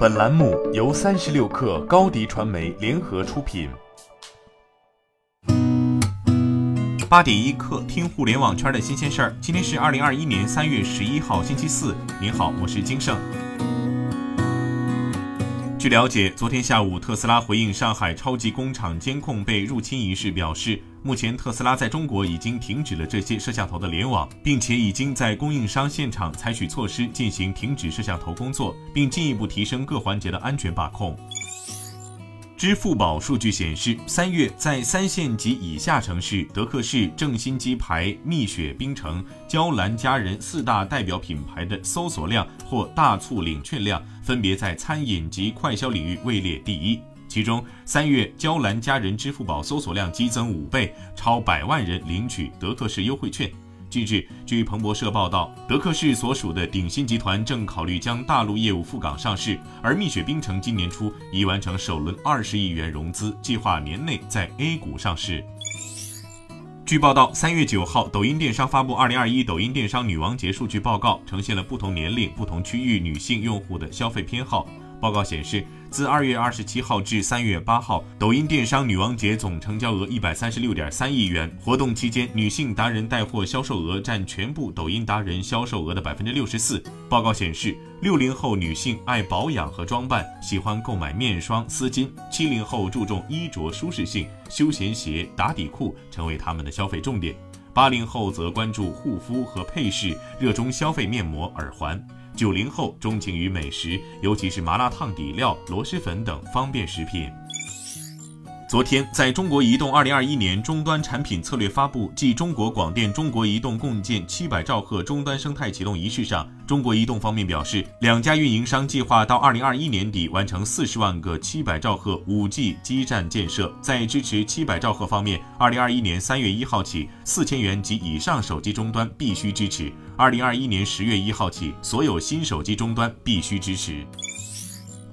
本栏目由三十六氪高低传媒联合出品。八点一刻，听互联网圈的新鲜事儿。今天是二零二一年三月十一号，星期四。您好，我是金盛。据了解，昨天下午，特斯拉回应上海超级工厂监控被入侵一事表示，目前特斯拉在中国已经停止了这些摄像头的联网，并且已经在供应商现场采取措施进行停止摄像头工作，并进一步提升各环节的安全把控。支付宝数据显示，三月在三线及以下城市，德克士、正新鸡排、蜜雪冰城、娇兰佳人四大代表品牌的搜索量或大促领券量，分别在餐饮及快消领域位列第一。其中，三月娇兰佳人支付宝搜索量激增五倍，超百万人领取德克士优惠券。近日，据彭博社报道，德克士所属的鼎新集团正考虑将大陆业务赴港上市，而蜜雪冰城今年初已完成首轮二十亿元融资，计划年内在 A 股上市。据报道，三月九号，抖音电商发布二零二一抖音电商女王节数据报告，呈现了不同年龄、不同区域女性用户的消费偏好。报告显示，自二月二十七号至三月八号，抖音电商女王节总成交额一百三十六点三亿元。活动期间，女性达人带货销售额占全部抖音达人销售额的百分之六十四。报告显示，六零后女性爱保养和装扮，喜欢购买面霜、丝巾；七零后注重衣着舒适性，休闲鞋、打底裤成为他们的消费重点；八零后则关注护肤和配饰，热衷消费面膜、耳环。九零后钟情于美食，尤其是麻辣烫底料、螺蛳粉等方便食品。昨天，在中国移动二零二一年终端产品策略发布暨中国广电、中国移动共建七百兆赫终端生态启动仪式上，中国移动方面表示，两家运营商计划到二零二一年底完成四十万个七百兆赫五 G 基站建设。在支持七百兆赫方面，二零二一年三月一号起，四千元及以上手机终端必须支持；二零二一年十月一号起，所有新手机终端必须支持。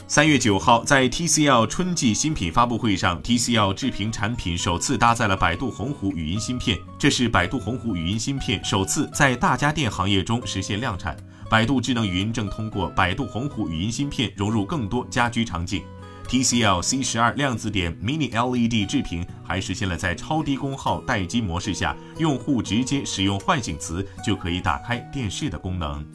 三月九号，在 TCL 春季新品发布会上，TCL 智屏产品首次搭载了百度鸿鹄语音芯片。这是百度鸿鹄语音芯片首次在大家电行业中实现量产。百度智能语音正通过百度鸿鹄语音芯片融入更多家居场景。TCL C 十二量子点 Mini LED 智屏还实现了在超低功耗待机模式下，用户直接使用唤醒词就可以打开电视的功能。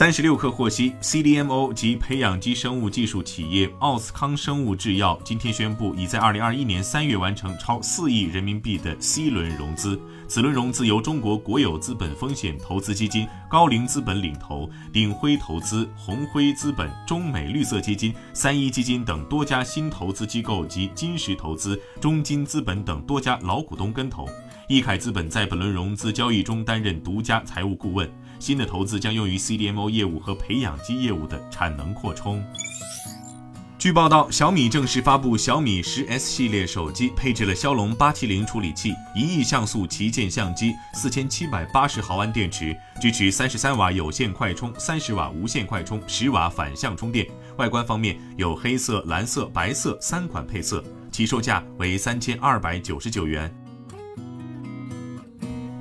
三十六氪获悉，CDMO 及培养基生物技术企业奥斯康生物制药今天宣布，已在二零二一年三月完成超四亿人民币的 C 轮融资。此轮融资由中国国有资本风险投资基金高瓴资本领投，鼎晖投资、红辉资本、中美绿色基金、三一基金等多家新投资机构及金石投资、中金资本等多家老股东跟投。易凯资本在本轮融资交易中担任独家财务顾问。新的投资将用于 CDMO 业务和培养基业务的产能扩充。据报道，小米正式发布小米十 S 系列手机，配置了骁龙八七零处理器，一亿像素旗舰相机，四千七百八十毫安电池，支持三十三瓦有线快充、三十瓦无线快充、十瓦反向充电。外观方面有黑色、蓝色、白色三款配色，起售价为三千二百九十九元。